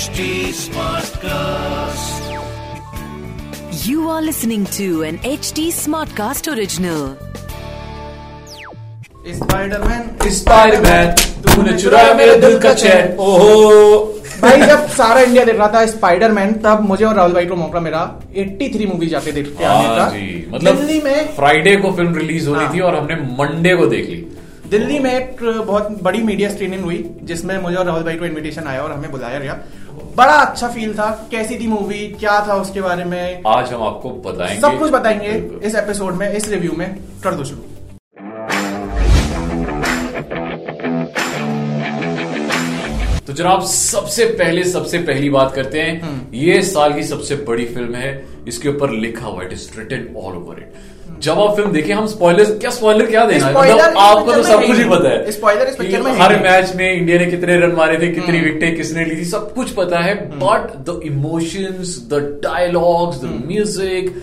HD Smartcast. You are listening to an HD Smartcast original. Spiderman Spiderman तूने चुराया मेरे दिल का चैन ओहो भाई जब सारा इंडिया देख रहा था स्पाइडरमैन तब मुझे और राहुल भाई को मौका मिला 83 मूवी जाके देख के आने हाँ का मतलब दिल्ली में फ्राइडे को फ़िल्म रिलीज़ होनी हाँ। थी और हमने मंडे को देख ली दिल्ली में एक बहुत बड़ी मीडिया स्क्रीनिंग हुई जिसमें मुझे और राहुल भाई को इनविटेशन आया और हमें बुलाया गया। बड़ा अच्छा फील था कैसी थी मूवी क्या था उसके बारे में? आज हम आपको बताएँगे। सब कुछ बताएँगे इस एपिसोड में इस रिव्यू में। कर दो शुरू। तो जनाब सबसे पहले सबसे पहली बात करते हैं। हम्म। ये साल की सबसे बड़ी फ़िल्म है इसके ऊपर लिखा हुआ it is written all over it जब आप फ़िल्म देखें हम स्पॉइलर क्या स्पॉइलर क्या देना है? मतलब आपको तो सब कुछ ही पता है Spoiler इस picture में हर मैच में इंडिया ने कितने रन मारे थे कितनी हम्म। विकेटें किसने ली थी सब कुछ पता है but the emotions the dialogues hmm. The music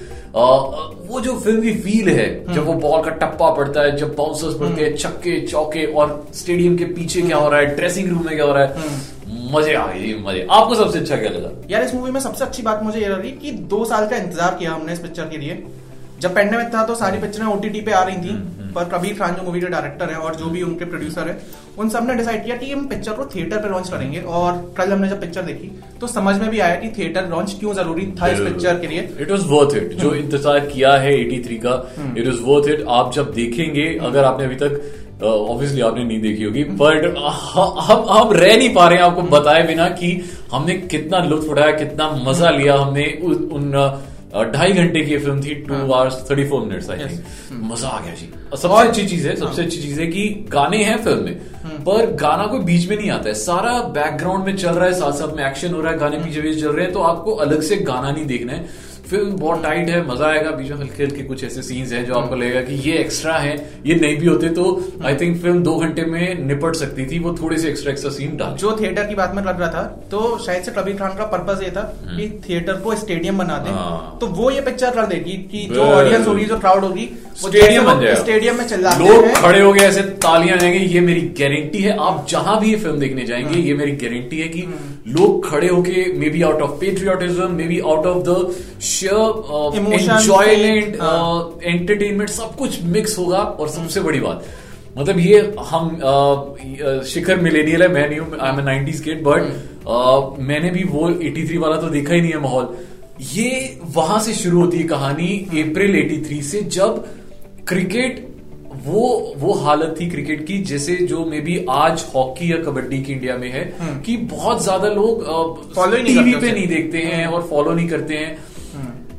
वो जो फ़िल्म की फील है हम्म। जब वो बॉल का टप्पा पड़ता है जब बाउंसर्स पड़ते हैं छक्के चौके और स्टेडियम के पीछे क्या हो रहा है ड्रेसिंग रूम में क्या हो रहा है हम्म। मज़े आ गए मज़े। आपको सबसे अच्छा क्या लगा? यार इस मूवी में सबसे अच्छी बात मुझे ये लगी कि दो साल का इंतज़ार किया हमने इस पिक्चर के लिए। जब पेंडेमिक था तो सारी पिक्चरें ओटीटी पे आ रही थी हम्म, पर कबीर खान जो मूवी के डायरेक्टर है और जो भी उनके प्रोड्यूसर हैं उन सबने डिसाइड किया कि हम पिक्चर को थिएटर पे लॉन्च करेंगे और कल हमने जब पिक्चर देखी तो समझ में भी आया कि थिएटर लॉन्च क्यों ज़रूरी था इस पिक्चर के लिए। इट वॉज़ वर्थ इट जो हम्म। इंतज़ार किया है 83 का इट वॉज़ वर्थ इट आप जब देखेंगे अगर आपने अभी तक ऑब्वियसली आपने नहीं देखी होगी हम्म। बट हम हम रह नहीं पा रहे हैं आपको बताए बिना कि हमने कितना लुत्फ उठाया कितना मज़ा लिया हमने उ- उन ढाई घंटे की फ़िल्म थी two hours thirty four minutes I. Think मज़ा आ गया जी। सबसे अच्छी चीज़ है सबसे अच्छी चीज़ है कि गाने हैं फ़िल्म में हम्म। पर गाना कोई बीच में नहीं आता है। सारा बैकग्राउंड में चल रहा है साथ साथ में एक्शन हो रहा है गाने पीछे पीछे चल रहे हैं तो आपको अलग से गाना नहीं देखना है। फ़िल्म बहुत टाइट है मज़ा आएगा बीच में हल्के हल्के कुछ ऐसे सीन्स हैं जो आपको लगेगा कि ये एक्स्ट्रा है ये नहीं भी होते तो आई थिंक फ़िल्म दो घंटे में निपट सकती थी वो थोड़े से एक्स्ट्रा एक्स्ट्रा सीन डाल जो थिएटर की बात में लग रहा था तो शायद से कबीर खान का पर्पज ये था कि थिएटर को स्टेडियम बना दें हम्म। हाँ। तो वो ये पिक्चर कर देगी कि जो ऑडियंस होगी जो क्राउड होगी स्टेडियम बन वो जाएगा स्टेडियम में चिल्लाते लोग खड़े हो गए ऐसे तालियाँ जाएँगे ये मेरी गारंटी है आप जहाँ भी ये फ़िल्म देखने हाँ। जाएँगे ये मेरी गारंटी है कि लोग खड़े होके maybe out of patriotism maybe out of the enjoyment हाँ। एंटरटेनमेंट सब कुछ मिक्स होगा और सबसे बड़ी बात मतलब ये हम शिखर मिलेनियल है मैं नहीं हूँ I am nineties kid but मैंने भी वो 83 वाला तो देखा ही नहीं है माहौल। ये वहाँ से शुरू होती है कहानी अप्रैल 83 से जब क्रिकेट वो वो हालत थी क्रिकेट की जैसे जो मे बी आज हॉकी या कबड्डी की इंडिया में है कि बहुत ज़्यादा लोग टीवी पे नहीं देखते हैं और फॉलो नहीं करते हैं।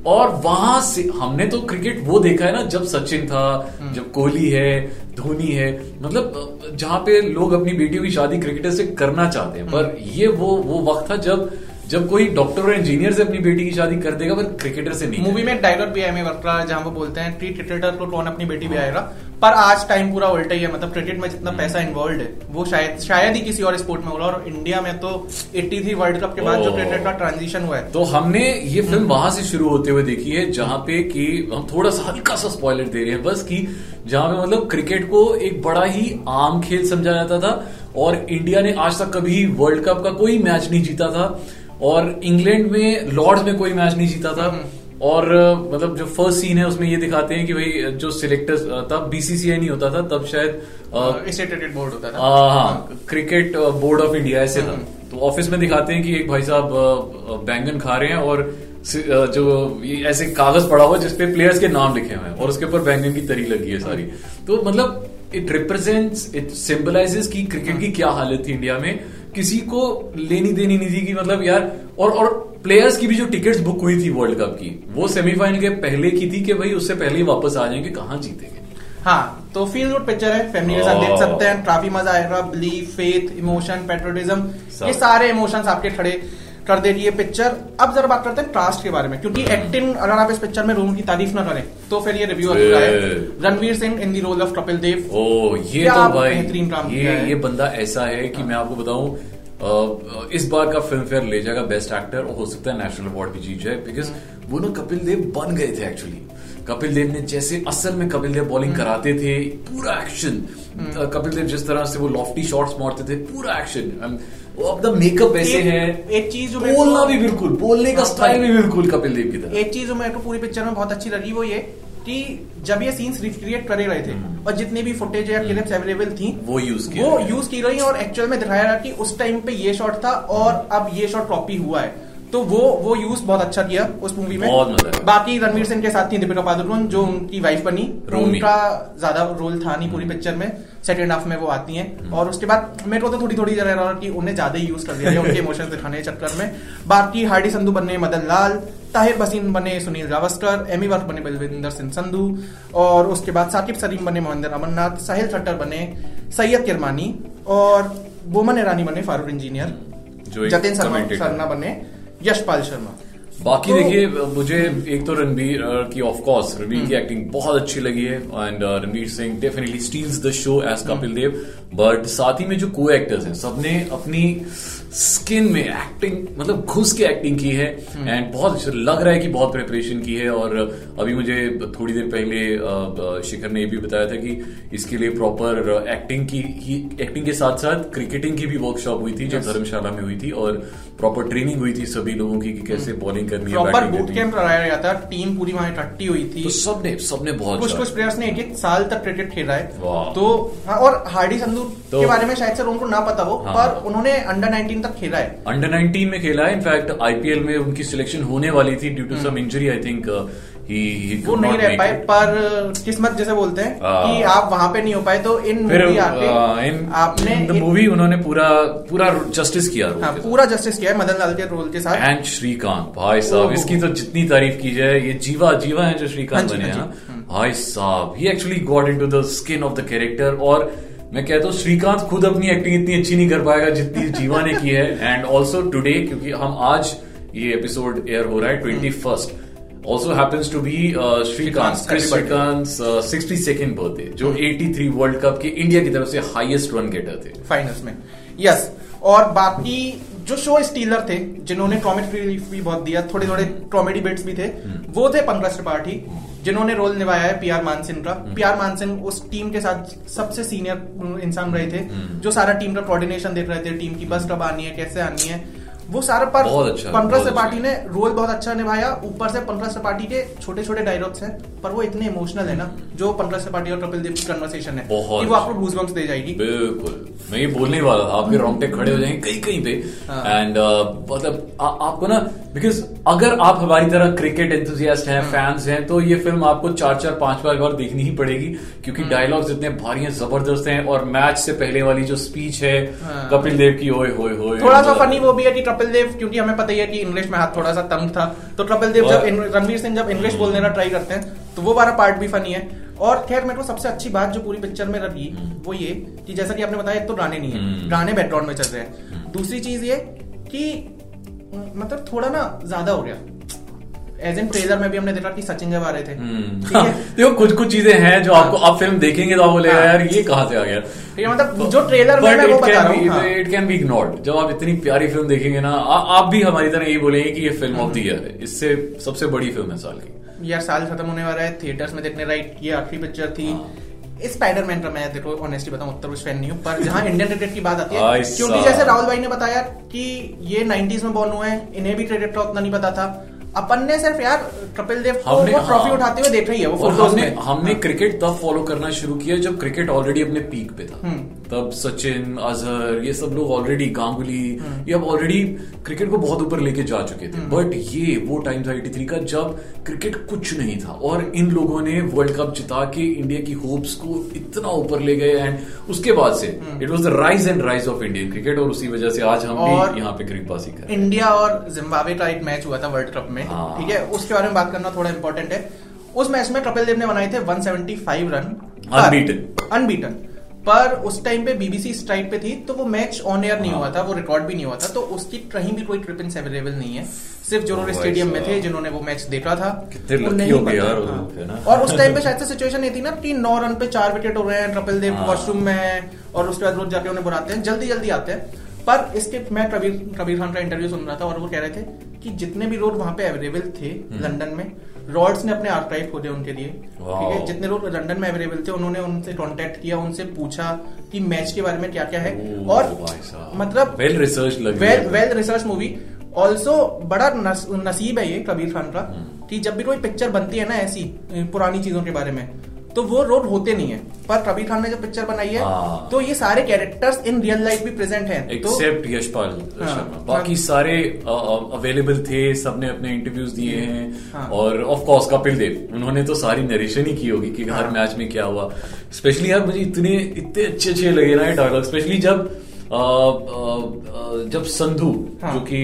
और वहाँ से हमने तो क्रिकेट वो देखा है ना जब सचिन था जब कोहली है धोनी है मतलब जहाँ पे लोग अपनी बेटियों की शादी क्रिकेटर से करना चाहते हैं। पर ये वो वो वक्त था जब जब कोई डॉक्टर और इंजीनियर से अपनी बेटी की शादी कर देगा पर क्रिकेटर से नहीं मूवी में एक डायलॉग भी है एम वर्करा जहाँ वो बोलते हैं ट्रीट क्रिकेटर को कौन अपनी बेटी भी आएगा पर आज टाइम पूरा उल्टा ही है मतलब क्रिकेट में जितना पैसा इन्वॉल्व है वो शायद शायद ही किसी और स्पोर्ट में होगा। और इंडिया में तो 83 वर्ल्ड कप के बाद जो क्रिकेट का ट्रांजिशन हुआ है। तो हमने ये फ़िल्म वहाँ से शुरू होते हुए देखी है जहाँ पे कि हम थोड़ा सा हल्का सा स्पॉइलर दे रहे हैं बस कि जहाँ पे मतलब क्रिकेट को एक बड़ा ही आम खेल समझा जाता था और इंडिया ने आज तक कभी वर्ल्ड कप का कोई मैच नहीं जीता था। और इंग्लैंड में लॉर्ड्स में कोई मैच नहीं जीता था। और मतलब जो फ़र्स्ट सीन है उसमें ये दिखाते हैं कि भाई जो सिलेक्टर्स तब बीसीसीआई नहीं होता था तब शायद क्रिकेट बोर्ड होता था। हाँ हाँ क्रिकेट बोर्ड ऑफ़ इंडिया ऐसे था। तो ऑफ़िस में दिखाते हैं कि एक भाई साहब बैंगन खा रहे हैं और जो ये ऐसे कागज़ पड़ा हुआ जिसपे प्लेयर्स के नाम लिखे हुए हैं और उसके ऊपर बैंगन की तरी लगी है सारी। तो मतलब इट रिप्रेजेंट्स इट सिंबलाइजेस की क्रिकेट की क्या हालत थी इंडिया में। किसी को लेनी देनी नहीं थी कि मतलब यार और और प्लेयर्स की भी जो टिकट्स बुक हुई थी वर्ल्ड कप की वो सेमीफाइनल के पहले की थी कि भाई उससे पहले ही वापस आ जाएँगे कहाँ जीतेंगे? हाँ तो फील गुड पिक्चर है फैमिली के साथ देख सकते हैं काफ़ी मज़ा आएगा बिलीफ फेथ इमोशन पेट्रोटिज्म ये सारे इमोशंस आपके खड़े। कर देगी ये पिक्चर अब जरा बात करते हैं कास्ट के बारे में क्योंकि एक्टिंग अगर आप इस पिक्चर में रूम की तारीफ़ ना करें तो फिर ये रिव्यू अधूरा है। Ranveer Singh in the role of Kapil Dev. ओ ये तो भाई बेहतरीन काम ये है। ये बंदा ऐसा है कि मैं आपको बताऊँ इस बार का फ़िल्म फेयर ले जाएगा बेस्ट एक्टर और हो सकता है नेशनल अवार्ड भी जीत जाए बिकॉज़ वो ना कपिल देव बन गए थे एक्चुअली कपिल देव ने जैसे असल में कपिल देव बॉलिंग कराते थे पूरा एक्शन कपिल देव जिस तरह से वो लॉफ्टी शॉट्स मारते थे पूरा एक्शन अब अपना मेकअप वैसे है। एक चीज़ जो बोलना भी बिल्कुल बोलने का हाँ, स्टाइल भी बिल्कुल कपिल देव की तरह। एक चीज़ जो मेरे को पूरी पिक्चर में बहुत अच्छी लगी वो ये कि जब ये सीन्स रिक्रिएट करे रहे थे और जितनी भी फुटेज या क्लिप्स अवेलेबल थी हम्म। वो यूज़ की वो यूज़ की रही और एक्चुअल में दिखाया रहा कि उस टाइम पे ये शॉट था और अब ये शॉट कॉपी हुआ है। तो वो वो यूज़ बहुत अच्छा किया उस मूवी में। बाकी रणवीर सिंह के साथ थी दीपिका पादुकोण जो उनकी वाइफ बनी। उनका ज़्यादा रोल था नहीं पूरी पिक्चर में। सेकेंड हाफ़ में वो आती हैं। और उसके बाद मेरे को तो थोड़ी थोड़ी जरा रहा कि उन्हें ज़्यादा ही यूज़ कर दिया उनके इमोशंस दिखाने के चक्कर में। बाकी हार्डी संधू बने मदन लाल ताहिर बसीन बने सुनील गावस्कर एमी वर्क बने बलविंदर सिंह संधू और उसके बाद साकिब सलीम बने मोहिंदर अमरनाथ साहिल ठट्टर बने सैयद किरमानी और बोमन ईरानी बने फारूक इंजीनियर जतिन शर्मा सरना बने। यशपाल शर्मा। बाकी तो- देखिए मुझे एक तो रणबीर की ऑफ़ कोर्स रणबीर की एक्टिंग बहुत अच्छी लगी है and Ranbir Singh definitely steals the show as Kapil Dev but साथ ही में जो को एक्टर्स हैं सबने अपनी स्किन में एक्टिंग मतलब घुस के एक्टिंग की है एंड बहुत अच्छा लग रहा है कि बहुत प्रिपरेशन की है और अभी मुझे थोड़ी देर पहले शिखर ने ये भी बताया था कि इसके लिए प्रॉपर एक्टिंग की ही एक्टिंग के साथ साथ क्रिकेटिंग की भी वर्कशॉप हुई थी जो धर्मशाला में हुई थी और प्रॉपर ट्रेनिंग हुई थी सभी लोगों की कि कैसे बॉलिंग करनी है प्रॉपर बूट कैंप कराया गया था टीम पूरी वहाँ इकट्ठी हुई थी। तो सबने सबने बहुत कुछ कुछ प्लेयर्स ने एक एक साल तक क्रिकेट खेला है। तो हाँ, और हार्डी संधू तो- के बारे में शायद सर उनको ना पता हो हाँ। पर उन्होंने अंडर 19 तक खेला है। अंडर 19 में खेला है। इनफैक्ट आईपीएल में उनकी सिलेक्शन होने वाली थी due to some injury I think he वो नहीं रह पाए पर किस्मत जैसे बोलते हैं हाँ। कि आप वहाँ पे नहीं हो पाए तो इन फिर मूवी अ, इन आपने इन मूवी उन्होंने पूरा पूरा जस्टिस किया हाँ, पूरा जस्टिस किया है मदन लाल के रोल के साथ। एंड श्रीकांत भाई साहब इसकी तो जितनी तारीफ़ की जाए ये जीवा जीवा है जो श्रीकांत हाँ जी, बने हैं हाँ ना। भाई साहब he actually got into the skin of the character और मैं कहता हूँ श्रीकांत खुद अपनी एक्टिंग इतनी अच्छी नहीं कर पाएगा जितनी जीवा ने की है। एंड ऑल्सो टुडे क्योंकि हम आज ये एपिसोड एयर हो रहा है twenty first also happens to be Srikanth Kris Srikanth sixty second birthday जो 83 वर्ल्ड कप के इंडिया की तरफ़ से हाईएस्ट रन गेटर थे। फाइनल्स में। यस और बाकी जो शो स्टीलर थे जिन्होंने कॉमेडी रिलीफ भी बहुत दिया थोड़े थोड़े कॉमेडी बिट्स भी थे हम्म। वो थे पंकज त्रिपाठी जिन्होंने रोल निभाया है पी आर मानसिंह का हम्म। पी आर मानसिंह उस टीम के साथ सबसे सीनियर इंसान रहे थे हम्म। जो सारा टीम का कोऑर्डिनेशन देख रहे थे टीम की बस कब आनी है कैसे आनी है वो सारा पर अच्छा, पंकज त्रिपाठी अच्छा। ने रोल बहुत अच्छा निभाया ऊपर से पंकज त्रिपाठी के छोटे छोटे डायलॉग्स हैं पर वो इतने इमोशनल है ना जो पंकज त्रिपाठी और कपिल देव की कन्वर्सेशन है कि वो आपको गूजबम्स दे जाएगी बिल्कुल मैं ये बोलने वाला था आपके रोंगटे खड़े हो जाएँगे कहीं कहीं पे हाँ। एंड मतलब आपको ना बिकॉज़ अगर आप हमारी तरह क्रिकेट एंथुजियास्ट हैं फैंस हैं तो ये फ़िल्म आपको चार चार पाँच पाँच बार देखनी ही पड़ेगी क्योंकि डायलॉग्स इतने भारी हैं ज़बरदस्त हैं और मैच से पहले वाली जो स्पीच है हाँ। कपिल देव की ओए होए होए थोड़ा सा फनी वो भी है कि कपिल देव क्योंकि हमें पता ही है कि इंग्लिश में हाथ थोड़ा सा तंग था तो कपिल देव जब रणवीर सिंह जब इंग्लिश बोलने का ट्राई करते हैं तो वो वाला पार्ट भी फनी है। और खैर मेरे को सबसे अच्छी बात जो पूरी पिक्चर में लगी वो ये कि जैसा कि आपने बताया एक तो गाने नहीं है। गाने बैकग्राउंड में चल रहे हैं। दूसरी चीज़ ये कि मतलब थोड़ा ना ज़्यादा हो गया। एज इन ट्रेलर में भी हमने देखा कि सचिन जब आ रहे थे। हम्म। देखो कुछ कुछ चीज़ें हैं जो आपको आप फ़िल्म देखेंगे तो आप बोलेगा हाँ। यार ये कहाँ से आ गया? ठीक है मतलब जो ट्रेलर में मैं वो बता रहा हूँ हाँ। इट कैन बी इग्नोर्ड जब आप इतनी प्यारी फ़िल्म देखेंगे ना आप भी हमारी तरह यही बोलेंगे कि ये फ़िल्म ऑफ़ द ईयर है। इससे सबसे बड़ी फ़िल्म है साल की। यार साल खत्म होने वाला है थिएटर्स में देखने राइट ये आखिरी पिक्चर थी। स्पाइडरमैन का मैं देखो ऑनेस्टली बताऊँ उत्तर कुछ फ़ैन नहीं हूँ पर जहाँ इंडियन क्रिकेट की बात आती है क्योंकि जैसे राहुल भाई ने बताया कि ये 90s में बॉर्न हुए हैं इन्हें भी क्रिकेट का उतना नहीं पता था अपन ने सिर्फ़ यार कपिल देव को हमने- वो ट्रॉफी हाँ। उठाते हुए देख रही है वो हमने हमने क्रिकेट तब फॉलो करना शुरू किया जब क्रिकेट ऑलरेडी अपने पीक पे था हम्म। तब सचिन अजहर ये सब लोग ऑलरेडी गांगुली हम्म। ये अब ऑलरेडी क्रिकेट को बहुत ऊपर लेके जा चुके थे। बट ये वो टाइम था 83 का जब क्रिकेट कुछ नहीं था। और इन लोगों ने वर्ल्ड कप जिता के इंडिया की होप्स को इतना ऊपर ले गए एंड उसके बाद से हम्म। It was the rise and rise of Indian cricket और उसी वजह से आज हम भी यहाँ पे क्रिकबाजी कर इंडिया और जिम्बाब्वे का एक मैच हुआ था वर्ल्ड कप में। हाँ। ठीक है? उसके बारे में बात करना थोड़ा इंपॉर्टेंट है। उस मैच में कपिल देव ने बनाए थे 175 रन Unbeaten. अनबीटन पर उस टाइम पे बीबीसी स्ट्राइक पे थी तो वो मैच ऑन एयर नहीं हुआ था वो रिकॉर्ड भी नहीं हुआ था तो उसकी कहीं भी कोई क्लिपिंग्स अवेलेबल नहीं है सिर्फ़ जो भाई स्टेडियम में थे जिन्होंने वो मैच देखा था ही हो हाँ। है? और उस टाइम पे शायद से सिचुएशन ये थी ना कि नौ रन पे चार विकेट हो रहे हैं कपिल देव हाँ। वॉशरूम में है और उसके बाद रोज जाके उन्हें बुलाते हैं जल्दी जल्दी आते हैं पर इसके मैं कबीर कबीर खान का इंटरव्यू सुन रहा था और वो कह रहे थे कि जितने भी रोड वहाँ पे अवेलेबल थे हम्म। लंदन में रॉड्स ने अपने आर्काइव खोले उनके लिए। ठीक है? जितने लोग लंदन में अवेलेबल थे उन्होंने उनसे कांटेक्ट किया उनसे पूछा कि मैच के बारे में क्या क्या है और मतलब लग रही well well research movie also बड़ा नस, नसीब है ये कबीर खान का हम्म। कि जब भी कोई पिक्चर बनती है ना ऐसी पुरानी चीज़ों के बारे में तो वो रोल होते नहीं है पर कबीर खान ने जब पिक्चर बनाई है हाँ। तो ये सारे कैरेक्टर्स इन रियल लाइफ भी प्रेजेंट हैं एक्सेप्ट तो यशपाल हाँ, शर्मा बाकी हाँ। सारे अवेलेबल थे सबने अपने इंटरव्यूज़ दिए हैं हाँ। और ऑफ़ कोर्स कपिल देव उन्होंने तो सारी नरेशन ही की होगी कि हर हाँ। मैच में क्या हुआ स्पेशली यार मुझे इतने इतने अच्छे अच्छे लगे ना डायलॉग स्पेशली जब अ, अ, अ, जब संधू हाँ। जो कि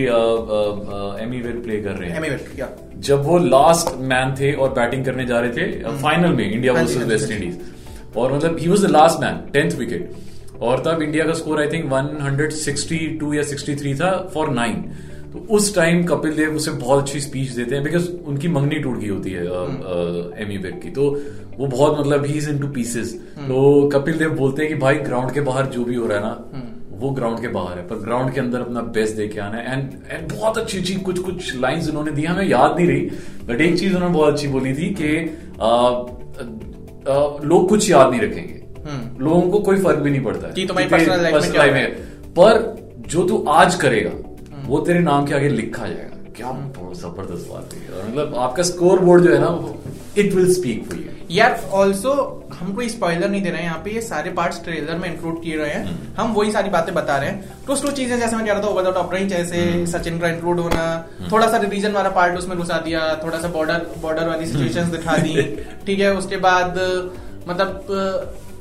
एमी वेर प्ले कर रहे हैं एमी या जब वो लास्ट मैन थे और बैटिंग करने जा रहे थे फाइनल में इंडिया हाँ जी, वर्सेस हाँ वेस्ट इंडीज और मतलब he was the last man tenth wicket और तब इंडिया का स्कोर आई थिंक 162 या 63 था फॉर नाइन तो उस टाइम कपिल देव उसे बहुत अच्छी स्पीच देते हैं बिकॉज़ उनकी मंगनी टूट गई होती है एमी बेग की। तो वो बहुत मतलब he is in two pieces तो कपिल देव बोलते हैं कि भाई ग्राउंड के बाहर जो भी हो रहा है ना वो ग्राउंड के बाहर है पर ग्राउंड के अंदर अपना बेस्ट दे के आना है। एंड एंड बहुत अच्छी अच्छी कुछ कुछ लाइंस उन्होंने दी। हमें याद नहीं रही बट एक चीज़ उन्होंने बहुत अच्छी बोली थी कि आ, आ, लोग कुछ याद नहीं रखेंगे। लोगों को कोई फ़र्क भी नहीं पड़ता। है कि तुम्हारी पर्सनल life में पर जो तू आज करेगा वो तेरे नाम के आगे लिखा जाएगा। क्या ज़बरदस्त बात है और मतलब आपका स्कोर बोर्ड जो है ना it will speak for you यार ऑल्सो हम कोई स्पॉइलर नहीं दे रहे हैं यहाँ पे ये सारे पार्ट्स ट्रेलर में इंक्लूड किए गए हैं। हम वही सारी बातें बता रहे हैं। कुछ कुछ चीज़ें जैसे मैं कह रहा था ओवर द टॉप रही जैसे सचिन का इंक्लूड होना थोड़ा सा रिलीजन वाला पार्ट उसमें घुसा दिया थोड़ा सा बॉर्डर बॉर्डर वाली सिचुएशंस दिखा दी ठीक है? उसके बाद मतलब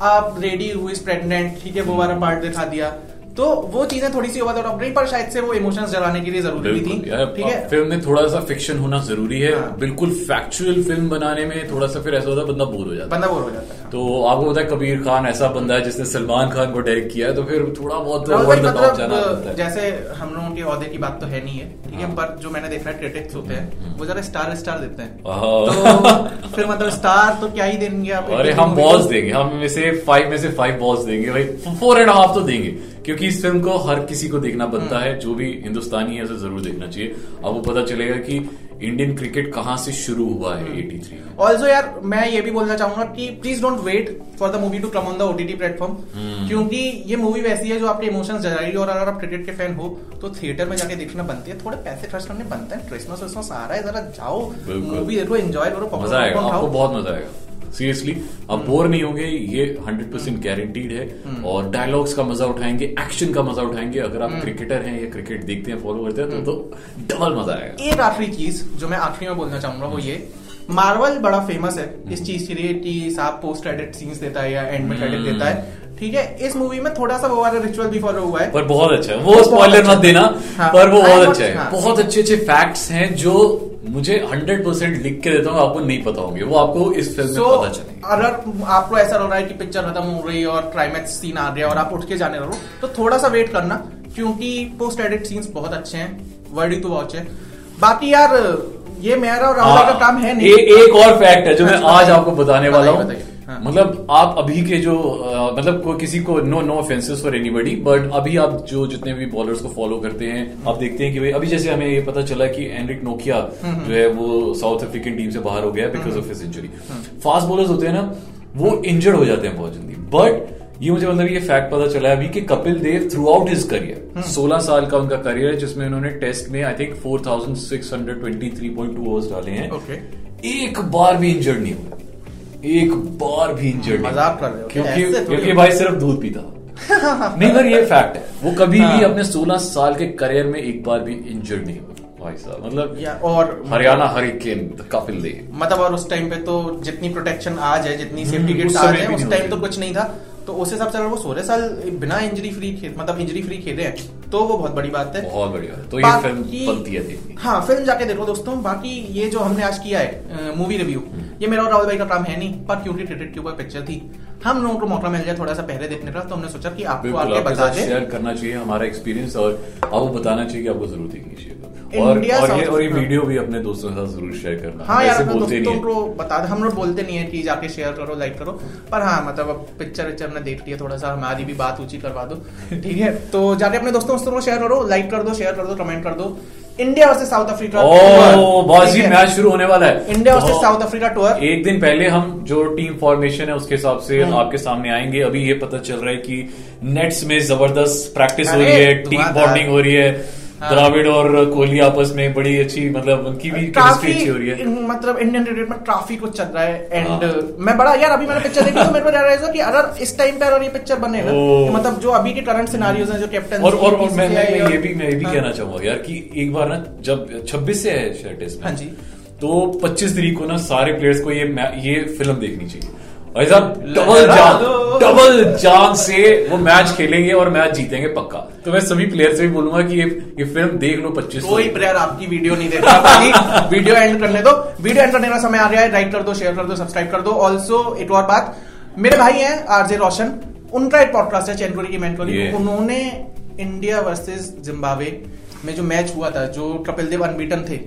आप रेडी हुई प्रेगनेंट ठीक है वो वाला पार्ट दिखा दिया। तो वो चीज़ें थोड़ी सी ओवर द टॉप पर शायद से वो इमोशंस जलाने के लिए ज़रूरी भी थी। ठीक है? फ़िल्म में थोड़ा सा फिक्शन होना ज़रूरी है। हाँ। बिल्कुल फैक्चुअल फ़िल्म बनाने में थोड़ा सा फिर ऐसा होता है बंदा बोर हो जाता है। बंदा बोर हो जाता है तो आपको पता है कबीर खान ऐसा बंदा है जिसने सलमान खान को डायरेक्ट किया है तो फिर थोड़ा बहुत ओवर द टॉप जाना पड़ता है। जैसे हम लोगों के औहदे की बात तो है नहीं है ठीक है? हाँ। पर जो मैंने देखा है क्रिटिक्स होते हैं वो जरा स्टार स्टार देते हैं। हाँ। तो फिर मतलब स्टार तो क्या ही देंगे आप? अरे हम बॉस देंगे हम में से फाइव में से फाइव बॉल्स देंगे भाई फोर एंड हाफ़ तो देंगे। क्योंकि इस फ़िल्म को हर किसी को देखना बनता। है जो भी हिंदुस्तानी है उसे ज़रूर देखना चाहिए। अब वो पता चलेगा कि इंडियन क्रिकेट कहाँ से शुरू हुआ। है 83 में ऑल्सो यार मैं ये भी बोलना चाहूँगा कि please don't wait for the movie to come on the OTT platform. क्योंकि ये मूवी वैसी है जो आपके इमोशंस जगाएगी और अगर आप क्रिकेट के फ़ैन हो तो थिएटर में जाके देखना बनती है। थोड़े पैसे खर्च करने बनते हैं। क्रिसमस विसमस आ रहा है जरा जाओ मूवी देखो एंजॉय करो मज़ा आएगा। आपको बहुत मज़ा आएगा। सीरियसली आप बोर नहीं होंगे ये 100% परसेंट गारंटीड है हम्म। और डायलॉग्स का मज़ा उठाएँगे एक्शन का मज़ा उठाएँगे। अगर आप क्रिकेटर हैं या क्रिकेट देखते हैं फॉलो करते हैं तो, तो डबल मज़ा आएगा। एक आखिरी चीज़ जो मैं आखिरी में बोलना चाहूँगा वो ये मार्वल बड़ा फ़ेमस है इस चीज़ के लिए कि साहब पोस्ट क्रेडिट सीन्स देता है या एंड में क्रेडिट देता है। ठीक है इस मूवी में थोड़ा सा वो वाला रिचुअल भी फॉलो हुआ है। पर बहुत अच्छा है। वो स्पॉइलर मत देना हाँ, पर वो बहुत अच्छा है। हाँ। बहुत अच्छे अच्छे फैक्ट्स हैं जो मुझे 100% परसेंट लिख के देता हूँ आपको नहीं पता होंगे। वो आपको इस फ़िल्म so, में पता चलेगा। अगर आपको ऐसा लग रहा है कि पिक्चर खत्म हो रही है और क्लाइमैक्स सीन आ रहा है और आप उठ के जाने रहो तो थोड़ा सा वेट करना क्योंकि पोस्ट एडिट सीन्स बहुत अच्छे हैं। वर्ड टू वॉच है। बाकी यार ये मेरा और राहुल का काम है नहीं। हाँ। ए, एक और फैक्ट है जो मैं हाँ, आज आपको बताने वाला हूँ। हाँ। मतलब आप अभी के जो अ, मतलब कोई किसी को no no offences for anybody but अभी आप जो जितने भी बॉलर्स को फॉलो करते हैं आप देखते हैं कि भाई अभी जैसे हमें ये पता चला कि एनरिक नोकिया हम्म, जो है वो साउथ अफ्रीकन टीम से बाहर हो गया because of his injury hmm. Fast bowlers होते हैं ना वो इंजर्ड हो जाते हैं बहुत जल्दी। बट ये मुझे मतलब ये फैक्ट पता चला है अभी कि Kapil Dev throughout his career 16 साल का उनका करियर है जिसमें उन्होंने टेस्ट में आई थिंक 4623.2 ओवर्स डाले हैं। ओके एक बार भी इंजर्ड नहीं हुआ एक बार भी इंजर्ड मज़ाक कर रहे हो क्योंकि क्योंकि भाई सिर्फ़ दूध पीता नहीं पर ये फैक्ट है। वो कभी भी हाँ। अपने 16 साल के करियर में एक बार भी इंजर्ड नहीं हुआ भाई साहब। मतलब और हरियाणा हरिकेन कपिल देव मतलब और उस टाइम पे तो जितनी प्रोटेक्शन आज है जितनी सेफ्टी किट्स आज है उस टाइम तो कुछ नहीं था। तो उस हिसाब से अगर वो सोलह साल बिना इंजरी फ्री खेल मतलब इंजरी फ्री खेले हैं तो वो बहुत बड़ी बात है। बहुत बढ़िया है। तो ये फ़िल्म बनती है देखनी। हाँ फ़िल्म जाके देखो दोस्तों। बाकी ये जो हमने आज किया है मूवी रिव्यू। ये मेरा और राहुल भाई का काम है नहीं। पर क्योंकि क्रिकेट के ऊपर पिक्चर थी? हम लोगों को मौका मिल जाए थोड़ा सा पहले देखने का तो हमने सोचा कि आपको आगे बता दे। शेयर करना चाहिए हमारा एक्सपीरियंस और आपको बताना चाहिए कि आपको ज़रूर देखनी चाहिए और और ये और ये वीडियो भी अपने दोस्तों के साथ ज़रूर शेयर करना। हाँ यार बोलते नहीं दोस्तों को बता दे। हम लोग बोलते नहीं है कि जाके शेयर करो लाइक करो। पर हाँ मतलब अब पिक्चर विक्चर हमने देख लिया थोड़ा सा हमारी भी बात ऊँची करवा दो। ठीक है? तो जाके अपने दोस्तों दोस्तों को शेयर करो लाइक कर दो शेयर कर दो कमेंट कर दो। इंडिया वर्सेस साउथ अफ्रीका बाजी मैच शुरू होने वाला है India versus South Africa tour एक दिन पहले हम जो टीम फॉर्मेशन है उसके हिसाब से हम्म। आपके सामने आएँगे अभी ये पता चल रहा है कि नेट्स में ज़बरदस्त प्रैक्टिस हो रही है टीम। बॉन्डिंग हो रही हाँ। द्राविड और कोहली आपस में बड़ी अच्छी मतलब उनकी भी केमिस्ट्री अच्छी हो रही है। मतलब इंडियन क्रिकेट में ट्रॉफी कुछ चल रहा है एंड हाँ। मैं बड़ा यार अभी मैंने पिक्चर देखी तो मेरे को रियलाइज़ हुआ कि अगर इस टाइम पे अगर ये पिक्चर बने ना मतलब जो अभी के करंट सिनारियोज हैं जो कैप्टन और और, और मैं, मैं, मैं ये भी मैं ये भी कहना चाहूँगा यार कि एक बार ना जब 26 से है टेस्ट में हाँ जी। तो 25 तारीख को ना सारे प्लेयर्स को ये ये फ़िल्म देखनी चाहिए। भाई साहब डबल जान डबल जान से वो मैच खेलेंगे और मैच जीतेंगे पक्का। तो मैं सभी प्लेयर से भी बोलूँगा कि ये ये फ़िल्म देख लो 25 कोई प्लेयर आपकी वीडियो नहीं देख रहा वीडियो एंड करने दो। वीडियो एंड करने का समय आ गया है लाइक कर दो शेयर कर दो सब्सक्राइब कर दो। ऑल्सो एक और बात मेरे भाई हैं आरजे रोशन उनका एक पॉडकास्ट है चैनकोरी की मैनकोरी। उन्होंने इंडिया वर्सेस जिम्बाब्वे में जो मैच हुआ था जो कपिल देव अनबीटन थे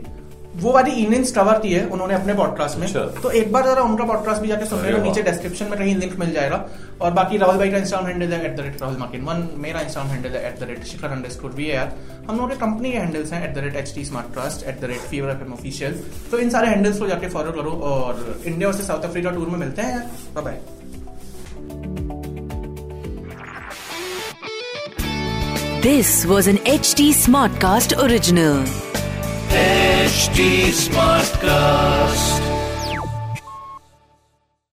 वो वाली इनिंग्स कवर की है उन्होंने अपने पॉडकास्ट में। अच्छा। तो एक बार जरा उनका पॉडकास्ट भी जाके सुन लेना नीचे डिस्क्रिप्शन में कहीं लिंक मिल जाएगा। और बाकी राहुल भाई का इंस्टाग्राम हैंडल है एट द रेट राहुल मार्किन वन मेरा इंस्टाग्राम हैंडल है at the rate Shikhar underscore v यार हम लोगों के कंपनी के हैंडल्स हैं at the rate H T smart trust at the rate fever F M official तो इन सारे हैंडल्स को जाके फॉलो करो और India versus South Africa tour में मिलते हैं। Bye bye This was an HT Smartcast original. H Smartcast